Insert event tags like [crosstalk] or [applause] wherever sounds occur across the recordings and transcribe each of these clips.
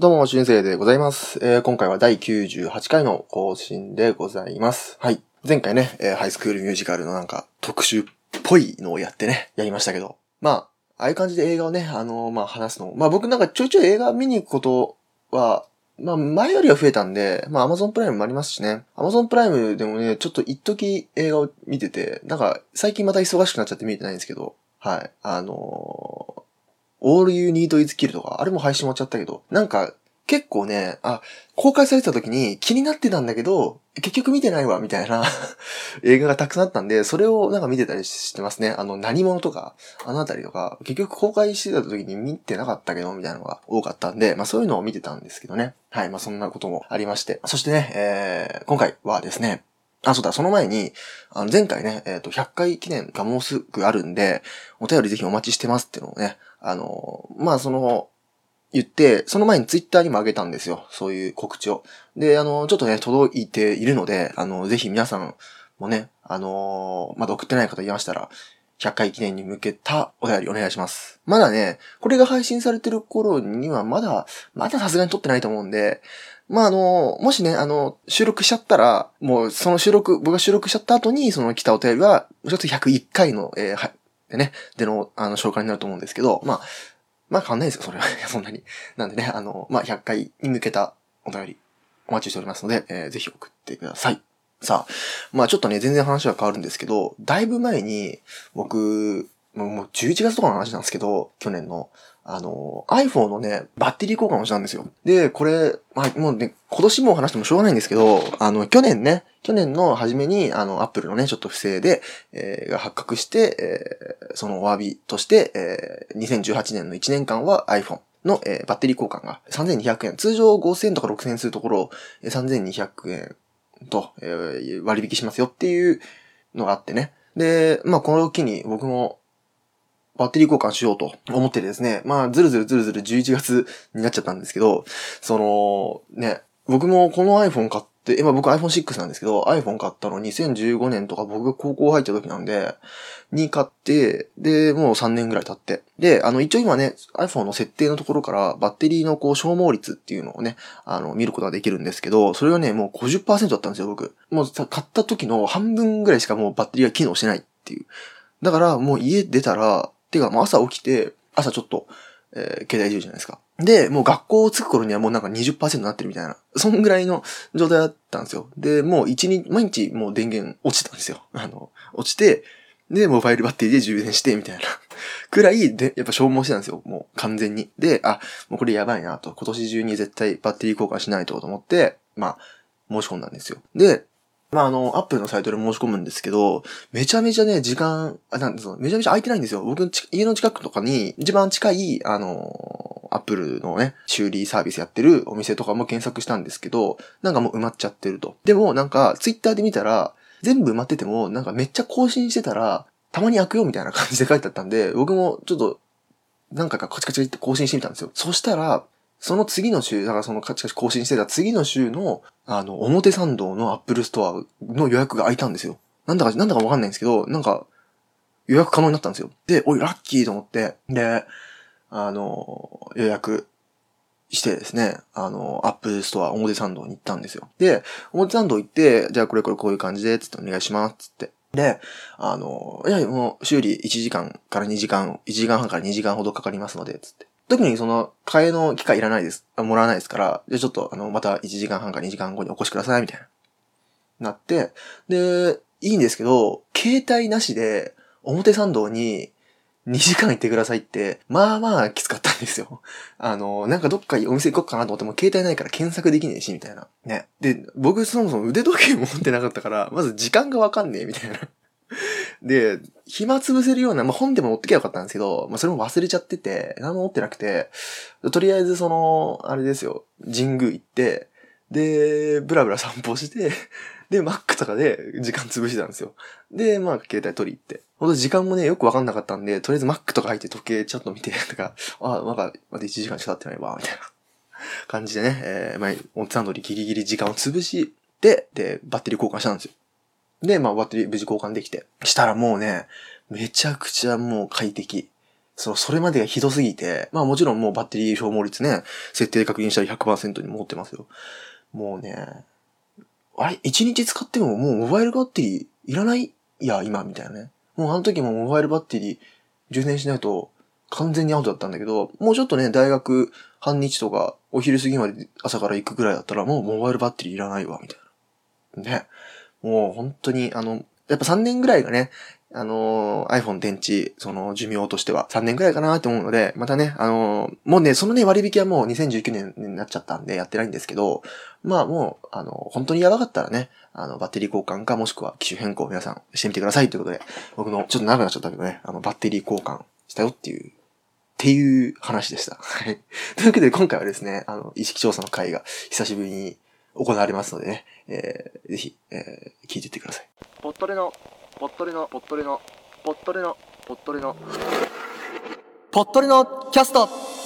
どうも、俊生でございます。えー今回は第98回の更新でございます。はい。前回ね、えーハイスクールミュージカルのなんか特集っぽいのをやってね、やりましたけど。まあ、ああいう感じで映画をね、あのーまあ話すの。まあ僕なんかちょいちょい映画見に行くことは、まあ前よりは増えたんで、まあ Amazon プライムもありますしね。Amazon プライムでもね、ちょっと一時映画を見てて、なんか最近また忙しくなっちゃって見えてないんですけど、はい。あのー All You Need Is Kill とか、あれも配信終わっちゃったけど、なんか、結構ね、あ、公開されてた時に気になってたんだけど、結局見てないわ、みたいな [laughs] 映画がたくさんあったんで、それをなんか見てたりしてますね。あの、何者とか、あのあたりとか、結局公開してた時に見てなかったけど、みたいなのが多かったんで、まあそういうのを見てたんですけどね。はい、まあそんなこともありまして。そしてね、えー、今回はですね、あ、そうだ、その前に、あの、前回ね、えっ、と、100回記念がもうすぐあるんで、お便りぜひお待ちしてますっていうのをね、あの、まあ、その、言って、その前にツイッターにもあげたんですよ。そういう告知を。で、あの、ちょっとね、届いているので、あの、ぜひ皆さんもね、あのまだ送ってない方いましたら、100回記念に向けたお便りお願いします。まだね、これが配信されてる頃にはまだ、まださすがに撮ってないと思うんで、まあ、あの、もしね、あの、収録しちゃったら、もうその収録、僕が収録しちゃった後に、その来たお便りは、ちょっと101回の、えー、でね、での、あの、紹介になると思うんですけど、まあ、まあ変わんないですよ、それは。[laughs] そんなに。なんでね、あの、まあ、100回に向けたお便り、お待ちしておりますので、えーぜひ送ってください。さあ、まあちょっとね、全然話は変わるんですけど、だいぶ前に、僕、もう11月とかの話なんですけど、去年の、あの、iPhone のね、バッテリー交換をしたんですよ。で、これ、まあ、もうね、今年も話してもしょうがないんですけど、あの、去年ね、去年の初めに、あの、Apple のね、ちょっと不正で、えーが発覚して、えーそのお詫びとして、えー2018年の1年間は iPhone の、えーバッテリー交換が3200円。通常5000とか6000円するところをえー3200円と、えー割引しますよっていうのがあってね。で、まあ、このを機に僕もバッテリー交換しようと思ってですね、まあ、ずるずるずるずる11月になっちゃったんですけど、その、ね、僕もこの iPhone 買って、今僕 iPhone6 なんですけど、iPhone 買ったの2015年とか僕が高校入った時なんで、に買って、で、もう3年ぐらい経って。で、あの、一応今ね、iPhone の設定のところから、バッテリーのこう、消耗率っていうのをね、あの、見ることができるんですけど、それがね、もう50%だったんですよ、僕。もう買った時の半分ぐらいしかもうバッテリーが機能してないっていう。だから、もう家出たら、ていうか、もう朝起きて、朝ちょっと、えー携帯いじるじゃないですか。で、もう学校着く頃にはもうなんか20%になってるみたいな。そんぐらいの状態だったんですよ。で、もう一日、毎日もう電源落ちたんですよ。[laughs] あの、落ちて、で、モバイルバッテリーで充電して、みたいな。[laughs] くらいで、やっぱ消耗してたんですよ。もう完全に。で、あ、もうこれやばいなと。今年中に絶対バッテリー交換しないとと思って、まあ、申し込んだんですよ。で、まあ、あの、アップルのサイトで申し込むんですけど、めちゃめちゃね、時間、あ、なんですか、めちゃめちゃ空いてないんですよ。僕の家の近くとかに、一番近い、あの、アップルのね、修理サービスやってるお店とかも検索したんですけど、なんかもう埋まっちゃってると。でも、なんか、ツイッターで見たら、全部埋まってても、なんかめっちゃ更新してたら、たまに開くよみたいな感じで書いてあったんで、僕もちょっと、何回かカチカチって更新してみたんですよ。そしたら、その次の週、だからそのカチカチ更新してた次の週の、あの、表参道のアップルストアの予約が空いたんですよ。なんだか、なんだかわかんないんですけど、なんか、予約可能になったんですよ。で、おい、ラッキーと思って、で、あの、予約してですね、あの、アップルストア表参道に行ったんですよ。で、表参道行って、じゃあこれこれこういう感じで、つってお願いします、つって。で、あの、いや、もう修理1時間から2時間、1時間半から2時間ほどかかりますので、つって。特にその、替えの機会いらないです。あもらわないですから、じゃちょっと、あの、また1時間半か2時間後にお越しください、みたいな。なって、で、いいんですけど、携帯なしで、表参道に2時間行ってくださいって、まあまあきつかったんですよ。[laughs] あの、なんかどっかお店行こうかなと思っても携帯ないから検索できねえし、みたいな。ね。で、僕そもそも腕時計持ってなかったから、まず時間がわかんねえ、みたいな。[laughs] で、暇潰せるような、まあ、本でも持ってきゃよかったんですけど、まあ、それも忘れちゃってて、何も持ってなくて、とりあえずその、あれですよ、神宮行って、で、ブラブラ散歩して、で、マックとかで時間潰してたんですよ。で、まあ、携帯取り行って。ほんと時間もね、よくわかんなかったんで、とりあえずマックとか入って時計ちょっと見て、とか、あ、まだ、まだ1時間しか経ってないわ、みたいな感じでね、えー、まあ、オンツサンドリギリギリ時間を潰して、で、バッテリー交換したんですよ。で、まあ、バッテリー無事交換できて。したらもうね、めちゃくちゃもう快適。その、それまでがひどすぎて、まあもちろんもうバッテリー消耗率ね、設定確認したら100%に持ってますよ。もうね、あれ ?1 日使ってももうモバイルバッテリーいらない？いや、今、みたいなね。もうあの時もモバイルバッテリー充電しないと完全にアウトだったんだけど、もうちょっとね、大学半日とかお昼過ぎまで朝から行くぐらいだったらもうモバイルバッテリーいらないわ、みたいな。ね。もう本当に、あの、やっぱ3年ぐらいがね、あの、iPhone 電池、その寿命としては3年くらいかなって思うので、またね、あの、もうね、そのね、割引はもう2019年になっちゃったんでやってないんですけど、まあもう、あの、本当にやばかったらね、あの、バッテリー交換かもしくは機種変更皆さんしてみてくださいということで、僕のちょっと長くなっちゃったけどね、あの、バッテリー交換したよっていう、っていう話でした。はい。というわけで今回はですね、あの、意識調査の会が久しぶりに行われますのでね、えー、ぜひ、えー、聞いていってください。ポットレの、ポットレの、ポットレの、ポットレの、ポットレの、ポットレのキャスト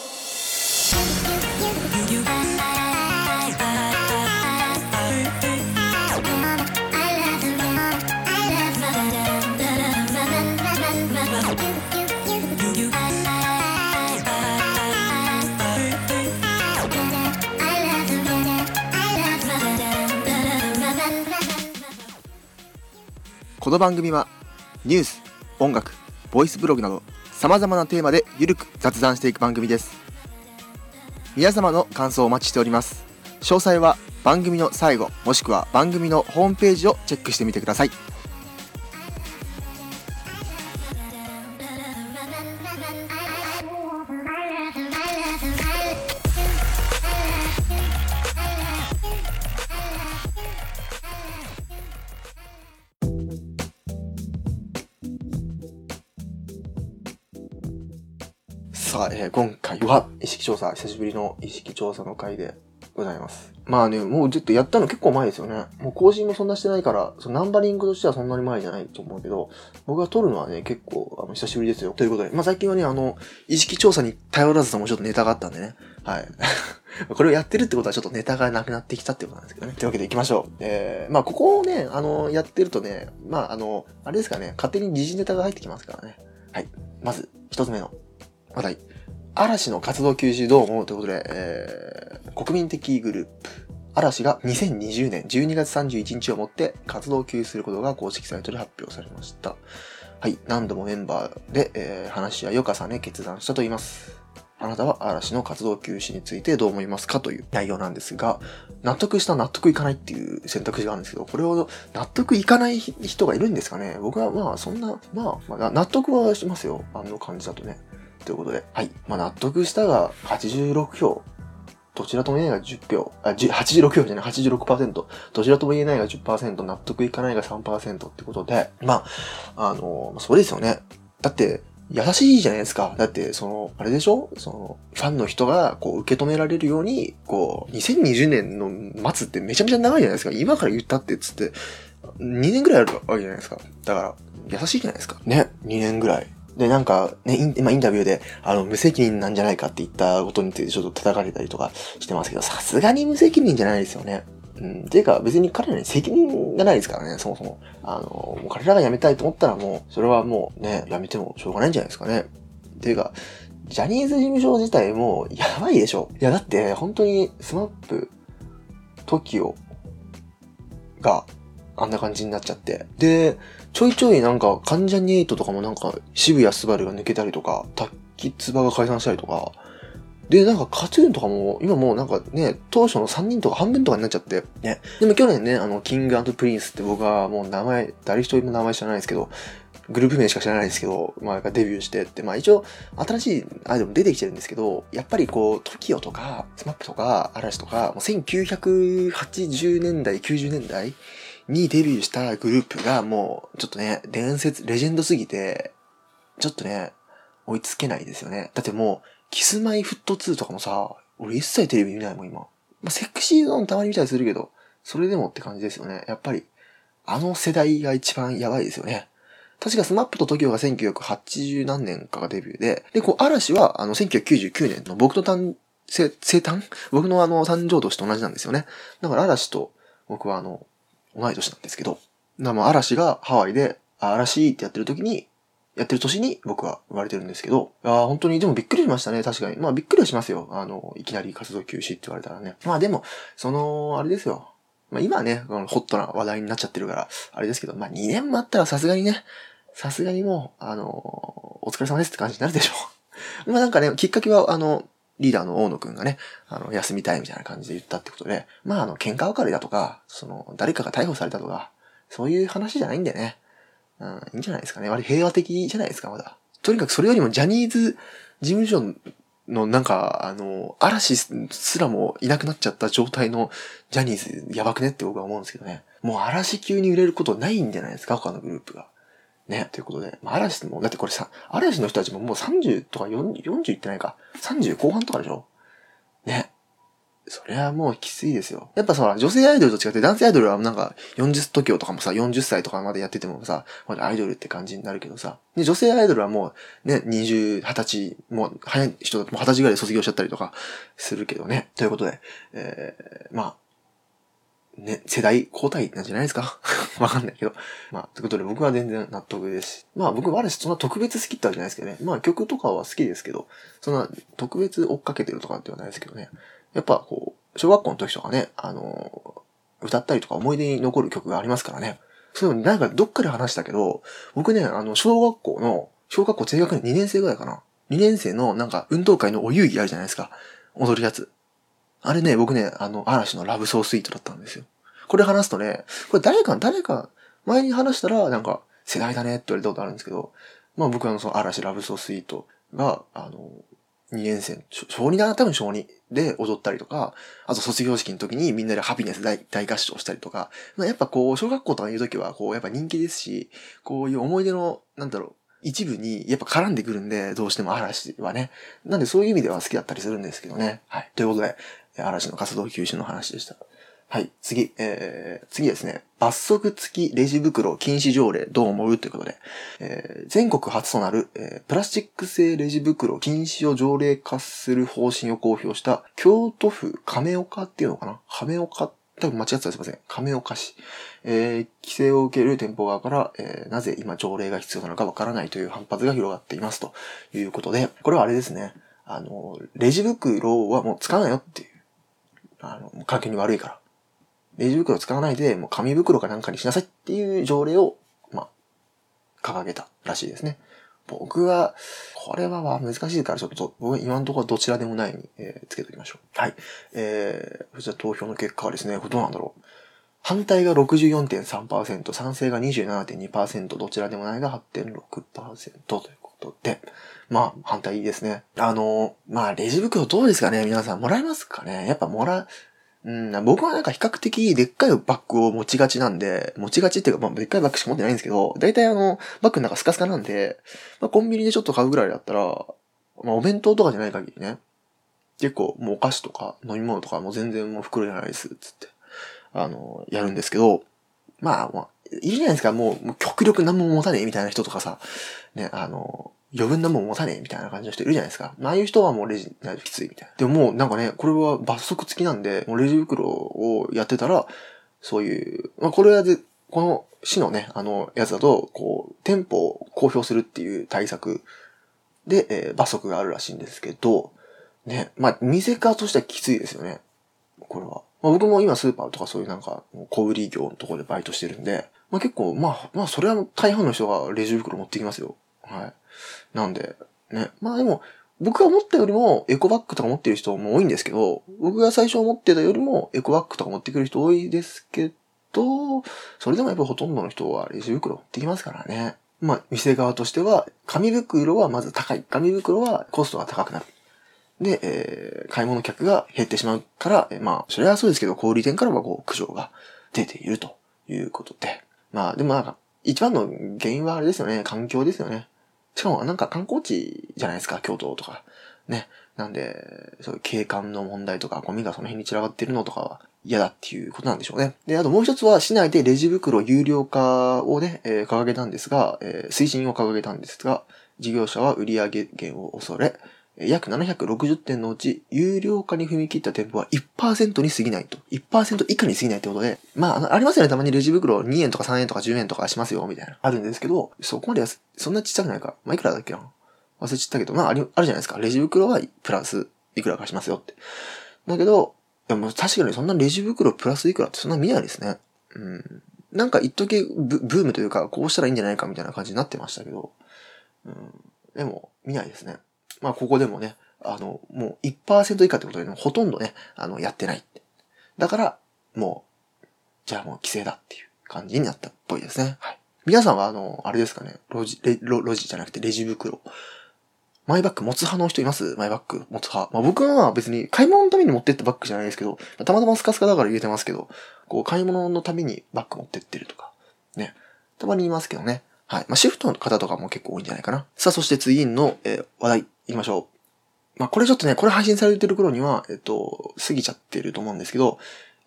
この番組はニュース、音楽、ボイスブログなど様々なテーマでゆるく雑談していく番組です。皆様の感想をお待ちしております。詳細は番組の最後もしくは番組のホームページをチェックしてみてください。えー、今回は意識調査、久しぶりの意識調査の回でございます。まあね、もうちょっとやったの結構前ですよね。もう更新もそんなしてないから、そのナンバリングとしてはそんなに前じゃないと思うけど、僕が撮るのはね、結構、あの、久しぶりですよ。ということで、まあ最近はね、あの、意識調査に頼らずともちょっとネタがあったんでね。はい。[laughs] これをやってるってことはちょっとネタがなくなってきたってことなんですけどね。というわけで行きましょう。えー、まあここをね、あの、やってるとね、まああの、あれですかね、勝手に時事ネタが入ってきますからね。はい。まず、一つ目の話題。嵐の活動休止どう思うということで、えー、国民的グループ、嵐が2020年12月31日をもって活動休止することが公式サイトで発表されました。はい、何度もメンバーで、えー、話し合いを重ね決断したと言います。あなたは嵐の活動休止についてどう思いますかという内容なんですが、納得した納得いかないっていう選択肢があるんですけど、これを納得いかない人がいるんですかね？僕はまあそんな、まあ、まあ、納得はしますよ。あの感じだとね。ということで、はい。まあ、納得したが86票。どちらとも言えないが10票。あ、86票じゃない、86%。どちらとも言えないが10%、納得いかないが3%ってことで、まあ、あの、そうですよね。だって、優しいじゃないですか。だって、その、あれでしょ？その、ファンの人が、こう、受け止められるように、こう、2020年の末ってめちゃめちゃ長いじゃないですか。今から言ったってつって、2年ぐらいあるわけじゃないですか。だから、優しいじゃないですか。ね。2年ぐらい。で、なんか、ね、イン,、まあ、インタビューで、あの、無責任なんじゃないかって言ったことについてちょっと叩かれたりとかしてますけど、さすがに無責任じゃないですよね。うん。ていうか、別に彼らに責任がないですからね、そもそも。あの、もう彼らが辞めたいと思ったらもう、それはもうね、辞めてもしょうがないんじゃないですかね。ていうか、ジャニーズ事務所自体もやばいでしょ。いや、だって、本当に、 SMAP、TOKIO があんな感じになっちゃって。で、ちょいちょいなんか、関ジャニエイトとかもなんか、渋谷スバルが抜けたりとか、タキツバが解散したりとか、で、なんか、 KAT-TUN とかも、今もうなんかね、当初の3人とか半分とかになっちゃって、ね。でも去年ね、あの、 King & Prince って僕はもう名前、誰一人も名前知らないですけど、グループ名しか知らないですけど、まあ、デビューしてって、まあ一応、新しいアイドルも出てきてるんですけど、やっぱりこう、TOKIO とか、SMAP とか、嵐とか、もう1980年代、90年代にデビューしたグループがもう、ちょっとね、伝説、レジェンドすぎて、ちょっとね、追いつけないですよね。だってもう、 Kis-My-Ft2とかもさ、俺一切テレビ見ないもん、今。まあ、 Sexy Zone たまに見たりするけど、それでもって感じですよね。やっぱり、あの世代が一番やばいですよね。確か SMAP と TOKIO が1980何年かがデビューで、で、こう、嵐は、あの、1999年の僕と誕生、生誕？僕のあの、誕生年と同じなんですよね。だから嵐と僕はあの、同い年なんですけど、なも嵐がハワイで、嵐ってやってる時に、やってる年に僕は生まれてるんですけど、あ本当にでもびっくりしましたね、確かに。まあびっくりはしますよ。あの、いきなり活動休止って言われたらね。まあでも、その、あれですよ。まあ今はね、ホットな話題になっちゃってるから、あれですけど、まあ2年もあったらさすがにね、さすがにもう、あの、お疲れ様ですって感じになるでしょう。[laughs] まあなんかね、きっかけは、あの、リーダーの大野くんがね、あの、休みたいみたいな感じで言ったってことで、まああの、喧嘩別れだとか、その、誰かが逮捕されたとか、そういう話じゃないんでね。うん、いいんじゃないですかね。割平和的じゃないですか、まだ。とにかくそれよりもジャニーズ事務所のなんか、あの、嵐すらもいなくなっちゃった状態のジャニーズやばくねって僕は思うんですけどね。もう嵐級に売れることないんじゃないですか、他のグループが。ね、ということで。まあ、嵐も、だってこれさ、嵐の人たちももう30とか40、いってないか。30後半とかでしょね。それはもうきついですよ。やっぱさ、女性アイドルと違って男性アイドルはなんか40時とかもさ、40歳とかまでやっててもさ、まだアイドルって感じになるけどさ。で、女性アイドルはもうね、20、20歳、もう早い人だともう20歳ぐらいで卒業しちゃったりとかするけどね。ということで、えー、まあ、ね、世代交代なんじゃないですか？[laughs] わかんないけど。まあ、ということで僕は全然納得ですし。まあ僕はそんな特別好きってわけじゃないですけどね。まあ曲とかは好きですけど、そんな特別追っかけてるとかってはないですけどね。やっぱこう、小学校の時とかね、あのー、歌ったりとか思い出に残る曲がありますからね。そういうのなんかどっかで話したけど、僕ね、あの、小学校の、小学校低学年2年生ぐらいかな。2年生のなんか運動会のお遊戯あるじゃないですか。踊るやつ。あれね、僕ね、あの、嵐のラブソースイートだったんですよ。これ話すとね、これ誰か、誰か、前に話したら、なんか、世代だねって言われたことあるんですけど、まあ僕は、その嵐ラブソースイートが、あの、2年生、小2だな、多分小2で踊ったりとか、あと卒業式の時にみんなでハピネス大大合唱したりとか、まあ、やっぱこう、小学校とかいう時は、こう、やっぱ人気ですし、こういう思い出の、なんだろう、一部にやっぱ絡んでくるんで、どうしても嵐はね。なんでそういう意味では好きだったりするんですけどね。はい。ということで、嵐の活動休止の話でした。はい、次、えー、次ですね。罰則付きレジ袋禁止条例どう思う？ということで、えー、全国初となる、えー、プラスチック製レジ袋禁止を条例化する方針を公表した京都府亀岡っていうのかな？亀岡多分間違ってたらすいません。亀岡市。えー、規制を受ける店舗側から、えー、なぜ今条例が必要なのかわからないという反発が広がっていますということで、これはあれですね。あの、レジ袋はもう使わないよっていう。あの、環境に悪いから。レジ袋使わないで、もう紙袋かなんかにしなさいっていう条例を、まあ、掲げたらしいですね。僕は、これは難しいからちょっと、僕今のところどちらでもないに、えー、つけておきましょう。はい。えー、そしたら投票の結果はですね、どうなんだろう。反対が64.3%、賛成が27.2%、どちらでもないが8.6%ということで、まあ、反対ですね。あの、まあ、レジ袋どうですかね？皆さんもらえますかね？やっぱもら、うん、僕はなんか比較的でっかいバッグを持ちがちなんで、持ちがちっていうか、まあ、でっかいバッグしか持ってないんですけど、だいたいあの、バッグの中スカスカなんで、まあ、コンビニでちょっと買うぐらいだったら、まあ、お弁当とかじゃない限りね、結構もうお菓子とか飲み物とかも全然もう袋じゃないです、つって、あの、やるんですけど、まあ、まあ、いるじゃないですか、もう、もう極力何も持たねえみたいな人とかさ、ね、あの、余分なもん持たねえみたいな感じの人いるじゃないですか。ああいう人はもうレジないときついみたいな。でももうなんかね、これは罰則付きなんで、もうレジ袋をやってたら、そういう、まあこれはで、この市のね、あの、やつだと、こう、店舗を公表するっていう対策で、えー、罰則があるらしいんですけど、ね、まあ、店側としてはきついですよね。これは。まあ、僕も今スーパーとかそういうなんか、小売業のところでバイトしてるんで、まあ結構、まあ、まあそれは大半の人がレジ袋持ってきますよ。はい。なんで、ね。まあでも、僕が思ったよりもエコバッグとか持ってる人も多いんですけど、僕が最初思ってたよりもエコバッグとか持ってくる人多いですけど、それでもやっぱほとんどの人はレジ袋持ってきますからね。まあ、店側としては、紙袋はまず高い。紙袋はコストが高くなる。で、えー、買い物客が減ってしまうから、えー、まあ、それはそうですけど、小売店からはこう、苦情が出ているということで。まあ、でもなんか、一番の原因はあれですよね。環境ですよね。しかもなんか観光地じゃないですか、京都とか。ね。なんで、そういう景観の問題とか、ゴミがその辺に散らばってるのとかは嫌だっていうことなんでしょうね。で、あともう一つは市内でレジ袋有料化をね、えー、掲げたんですが、えー、推進を掲げたんですが、事業者は売上減を恐れ、約760店のうち、有料化に踏み切った店舗は1%に過ぎないと。1%以下に過ぎないってことで、まあ、あ、りますよね。たまにレジ袋2円とか3円とか10円とかしますよ、みたいな。あるんですけど、そこまでそんなちっちゃくないか。まあ、いくらだっけな？忘れちゃったけど、まあ、あり、あるじゃないですか。レジ袋はプラスいくらかしますよって。だけど、でも確かにそんなレジ袋プラスいくらってそんな見ないですね。うん。なんか一時ブブームというか、こうしたらいいんじゃないかみたいな感じになってましたけど、うん。でも、見ないですね。まあ、ここでもね、あの、もう1%以下ってことで、ね、ほとんどね、あの、やってないって。だから、もう、じゃあもう規制だっていう感じになったっぽいですね。はい。皆さんは、あの、あれですかね、ロジ、レロロジじゃなくてレジ袋。マイバッグ持つ派の人います？マイバッグ持つ派。まあ僕は別に買い物のために持ってってバッグじゃないですけど、たまたまスカスカだから入れてますけど、こう買い物のためにバッグ持ってってるとか、ね。たまにいますけどね。はい。まあシフトの方とかも結構多いんじゃないかな。さあそして次の、えー話題きましょう。まあこれちょっとね、これ配信されてる頃には、えっと、過ぎちゃってると思うんですけど、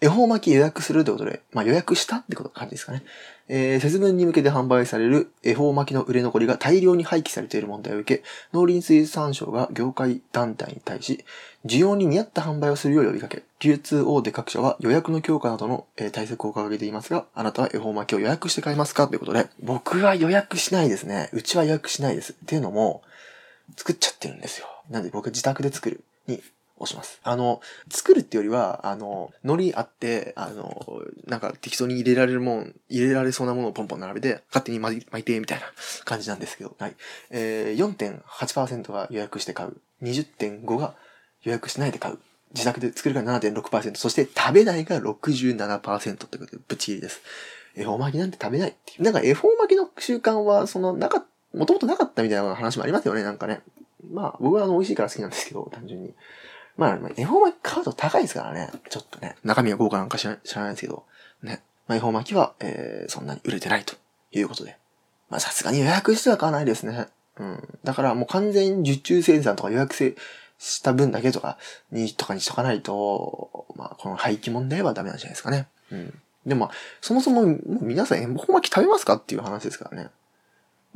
恵方巻き予約するということで、まあ予約したってこと感じですかね。えー、節分に向けて販売される恵方巻きの売れ残りが大量に廃棄されている問題を受け、農林水産省が業界団体に対し、需要に見合った販売をするよう呼びかけ、流通大手各社は予約の強化などの、えー対策を掲げていますが、あなたは恵方巻きを予約して買いますかということで、僕は予約しないですね。うちは予約しないです。っていうのも、作っちゃってるんですよ。なんで僕自宅で作るに押します。あの、作るってよりは、あの、海苔あって、あの、なんか適当に入れられるもん、入れられそうなものをポンポン並べて、勝手に巻いて、みたいな感じなんですけど、はい。えー、4.8%が予約して買う。20.5が予約しないで買う。自宅で作るが7.6%、そして食べないが67%ってことで、ぶっちぎりです。恵方巻きなんて食べないっていう。なんか恵方巻きの習慣は、その、なかったもともとなかったみたいな話もありますよね、なんかね。まあ、僕はあの、美味しいから好きなんですけど、単純に。まあ、まあ恵方巻き買うと高いですからね。ちょっとね。中身が豪華なんか知らないですけど。ね。まあ、恵方巻きは、えー、そんなに売れてないということで。まあ、さすがに予約しては買わないですね。うん。だからもう完全に受注生産とか予約せした分だけとかに、とかにしとかないと、まあ、この廃棄問題はダメなんじゃないですかね。うん。でも、そもそも、もう皆さん恵方巻き食べますかっていう話ですからね。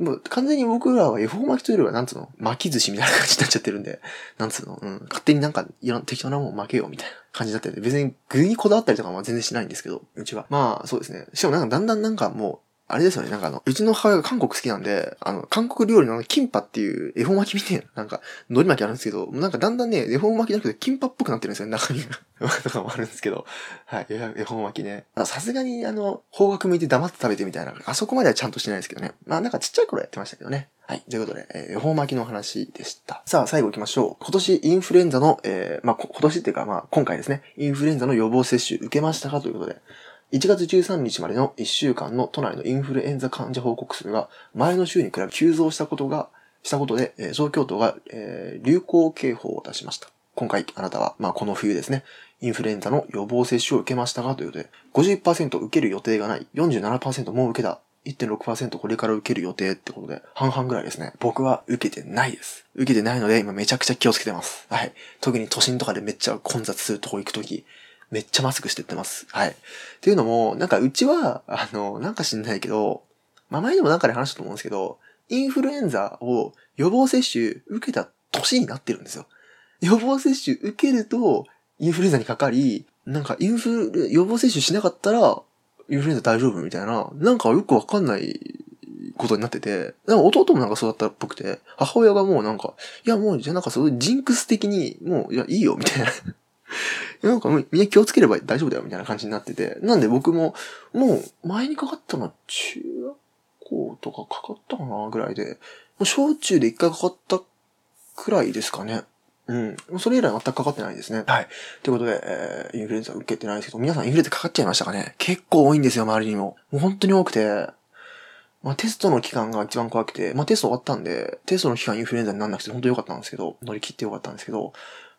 もう完全に僕らは恵方巻きというよりは、なんつうの、巻き寿司みたいな感じになっちゃってるんで、なんつうの、うん、勝手になんか、いろんな適当なもん巻けよみたいな感じになってて、別に具にこだわったりとかは全然しないんですけど、うちは。まあ、そうですね。しかもなんかだんだんなんかもう、あれですよね、なんかあの、うちの母親が韓国好きなんで、あの、韓国料理のあのキンパっていう恵方巻きみたいな、なんか、海苔巻きあるんですけど、なんかだんだんね、恵方巻きじゃなくてキンパっぽくなってるんですよ、中身が。[laughs] とかもあるんですけど、はい、恵方巻きね。さすがにあの、方角向いて黙って食べてみたいな、あそこまではちゃんとしてないですけどね。まあなんかちっちゃい頃やってましたけどね。はい。ということで、えー恵方巻きの話でした。さあ、最後行きましょう。今年インフルエンザの、えーまあ、今年っていうか、まあ、今回ですね、インフルエンザの予防接種受けましたか？ということで、1月13日までの1週間の都内のインフルエンザ患者報告数が前の週に比べ急増したことが、したことで、東京都が、えー流行警報を出しました。今回あなたは、まあこの冬ですね、インフルエンザの予防接種を受けましたかということで、50%受ける予定がない、47%もう受けた、1.6%これから受ける予定ってことで、半々ぐらいですね。僕は受けてないです。受けてないので、今めちゃくちゃ気をつけてます。はい。特に都心とかでめっちゃ混雑するとこ行くとき、めっちゃマスクしてってます。はい。っていうのも、なんかうちは、あの、なんか知んないけど、まあ前にもなんかで話したと思うんですけど、インフルエンザを予防接種受けた年になってるんですよ。予防接種受けると、インフルエンザにかかり、なんかインフル、予防接種しなかったら、インフルエンザ大丈夫みたいな、なんかよくわかんないことになってて、でも弟もなんかそうだったっぽくて、母親がもうなんか、いやもう、じゃあなんかそういうジンクス的に、もう、いや、いいよ、みたいな。[laughs] なんかもうみんな気をつければ大丈夫だよ、みたいな感じになってて。なんで僕も、もう、前にかかったのは中学校とかかかったかな、ぐらいで。もう小中で一回かかったくらいですかね。うん。それ以来全くかかってないですね。はい。ということで、えー、インフルエンザ受けてないですけど、皆さんインフルエンザかかっちゃいましたかね？結構多いんですよ、周りにも。もう本当に多くて、まあテストの期間が一番怖くて、まあテスト終わったんで、テストの期間インフルエンザにならなくて本当に良かったんですけど、乗り切って良かったんですけど、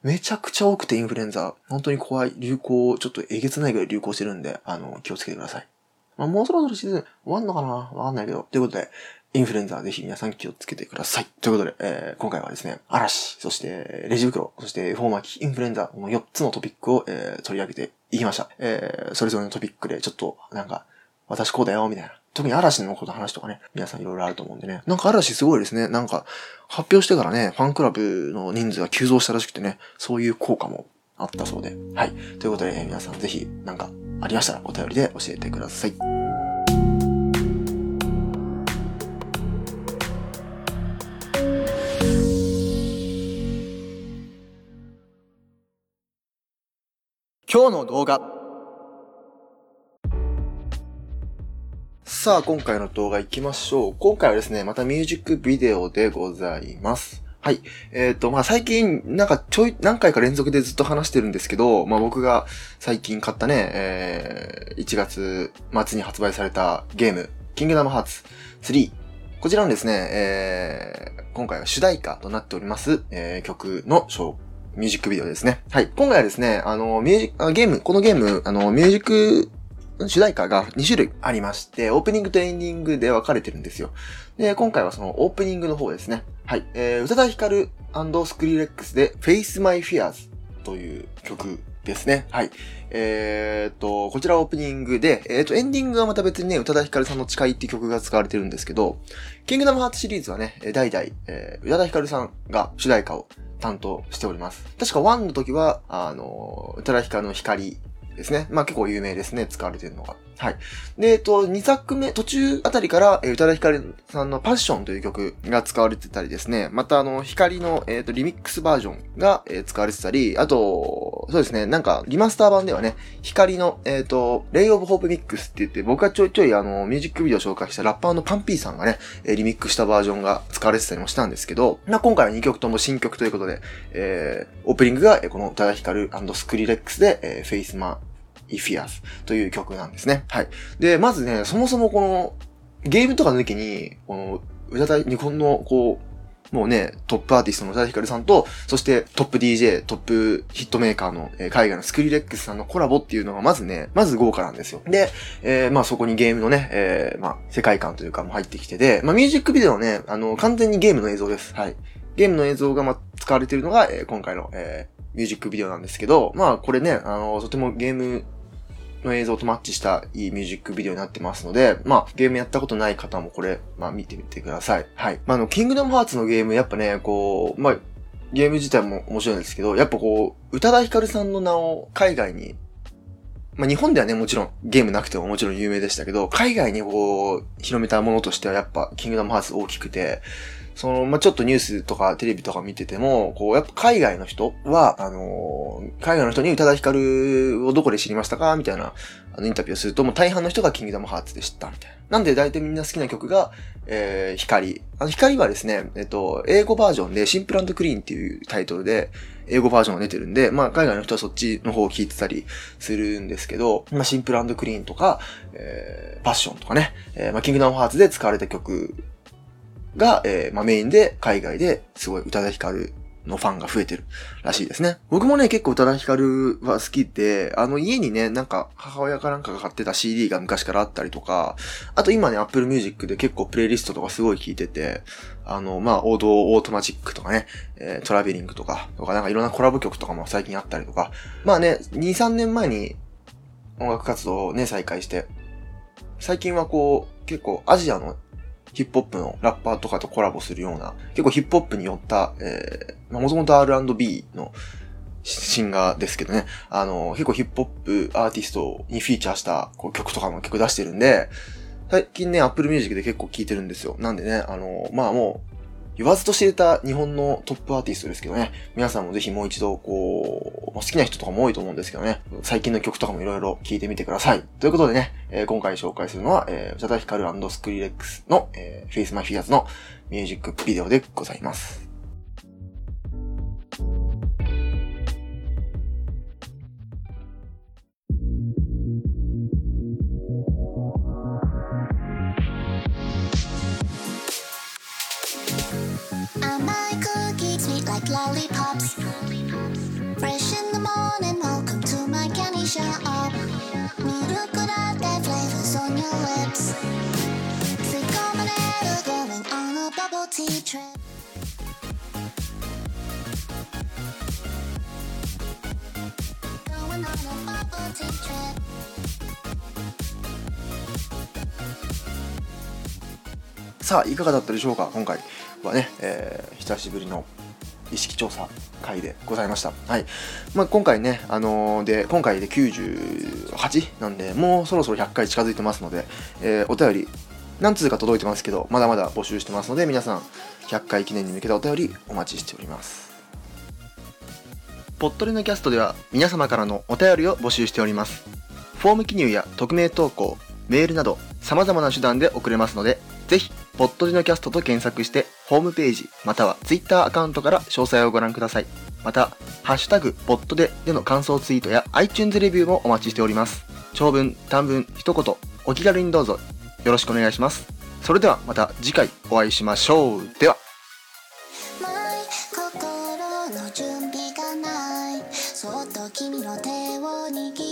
めちゃくちゃ多くてインフルエンザ、本当に怖い、流行、ちょっとえげつないぐらい流行してるんで、あの、気をつけてください。まあもうそろそろシーズン終わんのかな？わかんないけど。ということで、インフルエンザぜひ皆さん気をつけてください。ということで、えー今回はですね、嵐、そしてレジ袋、そして恵方巻き、インフルエンザこの4つのトピックを、えー取り上げていきました。えーそれぞれのトピックでちょっとなんか、私こうだよ、みたいな特に嵐のこと話とかね、皆さんいろいろあると思うんでね。なんか嵐すごいですね。なんか、発表してからね、ファンクラブの人数が急増したらしくてね、そういう効果もあったそうで。はい。ということで、皆さんぜひ、なんか、ありましたらお便りで教えてください。今日の動画。さあ、今回の動画行きましょう。今回はですね、またミュージックビデオでございます。はい。えっ、と、まあ、最近、なんかちょい、何回か連続でずっと話してるんですけど、まあ、僕が最近買ったね、えー、1月末に発売されたゲーム、キングダムハーツ3。こちらのですね、えー、今回は主題歌となっております、えー、曲の紹ミュージックビデオですね。はい。今回はですね、あの、ミュージック、ゲーム、このゲーム、あの、ミュージック、主題歌が2種類ありまして、オープニングとエンディングで分かれてるんですよ。で、今回はそのオープニングの方ですね。はい。えー、宇多田ヒカルスクリレックスで Face My Fears という曲ですね。はい。えーと、こちらオープニングで、えーっと、エンディングはまた別にね、宇多田ヒカルさんの誓いっていう曲が使われてるんですけど、キングダムハーツシリーズはね、代々、えー宇多田ヒカルさんが主題歌を担当しております。確か1の時は、あの、宇多田ヒカルの光ですね。まあ結構有名ですね、使われてるのが。はい。で、えっと、2作目、途中あたりから、えー宇多田ヒカルさんのパッションという曲が使われてたりですね。またあの、光の、えっと、リミックスバージョンが、えー使われてたり、あと、そうですね、なんか、リマスター版ではね、光の、えっと、レイオブホープミックスって言って、僕がちょいちょいあの、ミュージックビデオを紹介したラッパーのパンピーさんがね、えリミックスしたバージョンが使われてたりもしたんですけど、まあ、今回は2曲とも新曲ということで、えー、オープニングが、えこの宇多田ヒカルスクリレックスで、え、 Face My Fears という曲なんですね。はい。で、まずね、そもそもこの、ゲームとか抜きに、この、宇多田、日本の、こう、もうね、トップアーティストの宇多田ヒカルさんと、そしてトップ DJ、トップヒットメーカーの、えー海外のスクリレックスさんのコラボっていうのがまずね、まず豪華なんですよ。で、えーまあそこにゲームのね、えーまあ世界観というかも入ってきてで、まあミュージックビデオね、あの、完全にゲームの映像です。はい。ゲームの映像がまあ使われているのが、えー今回の、えーミュージックビデオなんですけど、まあこれね、あの、とてもゲームの映像とマッチしたいいミュージックビデオになってますので、まあ、ゲームやったことない方もこれ、まあ見てみてください。はい。まあ、あの、キングダムハーツのゲーム、やっぱね、こう、まあ、ゲーム自体も面白いんですけど、やっぱこう、宇多田ヒカルさんの名を海外に、まあ日本ではね、もちろんゲームなくてももちろん有名でしたけど、海外にこう、広めたものとしてはやっぱ、キングダムハーツ大きくて、その、まあ、ちょっとニュースとかテレビとか見てても、こう、やっぱ海外の人は、あのー海外の人に宇多田ヒカルをどこで知りましたかみたいな、あの、インタビューをすると、もう大半の人がキングダムハーツで知った、みたいな。なんで大体みんな好きな曲が、えー、光。あの、光はですね、えっと、英語バージョンで、シンプルクリーンっていうタイトルで、英語バージョンが出てるんで、まあ、海外の人はそっちの方を聞いてたりするんですけど、まあ、シンプルクリーンとか、えー、パッションとかね、えー、まあ、キングダムハーツで使われた曲が、えーまあ、メインで海外ですごい宇多田ヒカルのファンが増えてるらしいですね。僕もね、結構宇多田ヒカルは好きで、あの家にね、なんか母親かなんかが買ってた CD が昔からあったりとか、あと今ね、Apple Music で結構プレイリストとかすごい聴いてて、あの、まあ、王道オートマチックとかね、えートラベリングとか、とかなんかいろんなコラボ曲とかも最近あったりとか、まあね、2、3年前に音楽活動をね、再開して、最近はこう、結構アジアのヒップホップのラッパーとかとコラボするような、結構ヒップホップによった、えー、まあ、もともと R&B のシンガーですけどね、あの、結構ヒップホップアーティストにフィーチャーしたこう曲とかも結構出してるんで、最近ね、Apple Music で結構聴いてるんですよ。なんでね、あの、まあもう、言わずと知れた日本のトップアーティストですけどね、皆さんもぜひもう一度、こう、好きな人とかも多いと思うんですけどね、最近の曲とかもいろいろ聴いてみてください。ということでね、えー今回紹介するのは、えー、宇多田ヒカルスクリレックスの、えー、Face My Fears のミュージックビデオでございます。さあ、いかがだったでしょうか？今回はね、えー久しぶりの意識調査会でございました。はい。まあ、今回ね、あのーで、今回で98なんで、もうそろそろ100回近づいてますので、えーお便り、何通か届いてますけど、まだまだ募集してますので、皆さん、100回記念に向けたお便りお待ちしております。ぽっとりのキャストでは皆様からのお便りを募集しております。フォーム記入や匿名投稿、メールなど様々な手段で送れますので、ぜひ、ぽっとりのキャストと検索して、ホームページ、または Twitter アカウントから詳細をご覧ください。また、ハッシュタグ、ポットででの感想ツイートや iTunes レビューもお待ちしております。長文、短文、一言、お気軽にどうぞよろしくお願いします。それではまた次回お会いしましょう。では。心の準備がないそっと君の手を握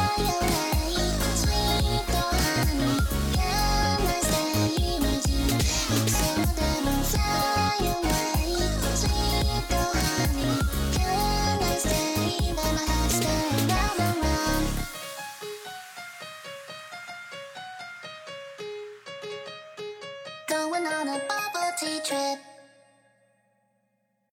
trip